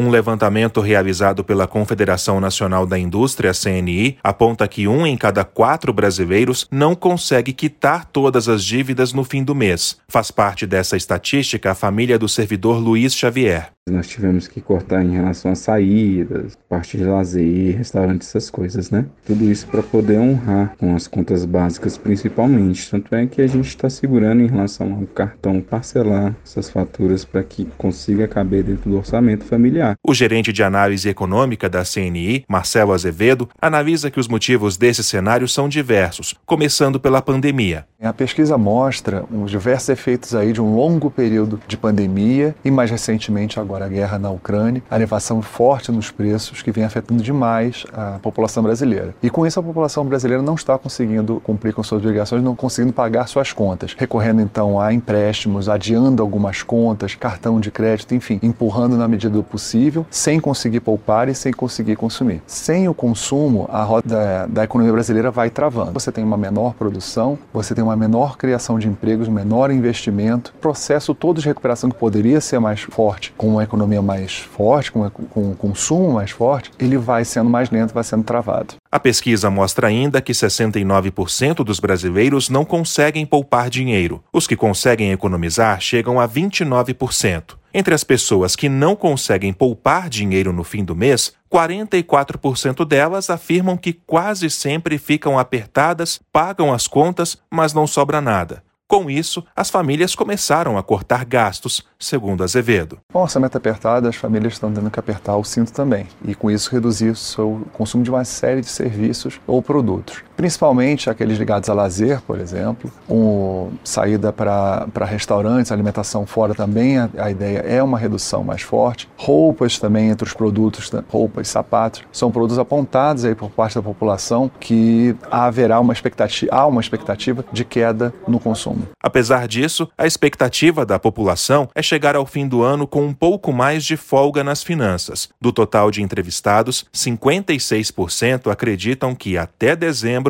Um levantamento realizado pela Confederação Nacional da Indústria, CNI, aponta que um em cada quatro brasileiros não consegue quitar todas as dívidas no fim do mês. Faz parte dessa estatística a família do servidor Luiz Xavier. Nós tivemos que cortar em relação a saídas, parte de lazer, restaurante, essas coisas, né? Tudo isso para poder honrar com as contas básicas, principalmente. Tanto é que a gente está segurando em relação ao cartão parcelar essas faturas para que consiga caber dentro do orçamento familiar. O gerente de análise econômica da CNI, Marcelo Azevedo, analisa que os motivos desse cenário são diversos, começando pela pandemia. A pesquisa mostra os diversos efeitos aí de um longo período de pandemia e mais recentemente agora a guerra na Ucrânia, a elevação forte nos preços que vem afetando demais a população brasileira. E com isso a população brasileira não está conseguindo cumprir com suas obrigações, não conseguindo pagar suas contas, recorrendo então a empréstimos, adiando algumas contas, cartão de crédito, enfim, empurrando na medida do possível, sem conseguir poupar e sem conseguir consumir. Sem o consumo, a roda da economia brasileira vai travando. Você tem uma menor produção, você tem uma menor criação de empregos, menor investimento, processo todo de recuperação que poderia ser mais forte com uma economia mais forte, com, com um consumo mais forte, ele vai sendo mais lento, vai sendo travado. A pesquisa mostra ainda que 69% dos brasileiros não conseguem poupar dinheiro. Os que conseguem economizar chegam a 29%. Entre as pessoas que não conseguem poupar dinheiro no fim do mês, 44% delas afirmam que quase sempre ficam apertadas, pagam as contas, mas não sobra nada. Com isso, as famílias começaram a cortar gastos, segundo Azevedo. Com o orçamento apertado, as famílias estão tendo que apertar o cinto também, e com isso reduzir o seu consumo de uma série de serviços ou produtos principalmente aqueles ligados a lazer, por exemplo, um, saída para restaurantes, alimentação fora também, a, a, ideia é uma redução mais forte. Roupas também, entre os produtos, né, roupas, sapatos, são produtos apontados aí por parte da população que haverá uma expectativa, há uma expectativa de queda no consumo. Apesar disso, a expectativa da população é chegar ao fim do ano com um pouco mais de folga nas finanças. Do total de entrevistados, 56% acreditam que até dezembro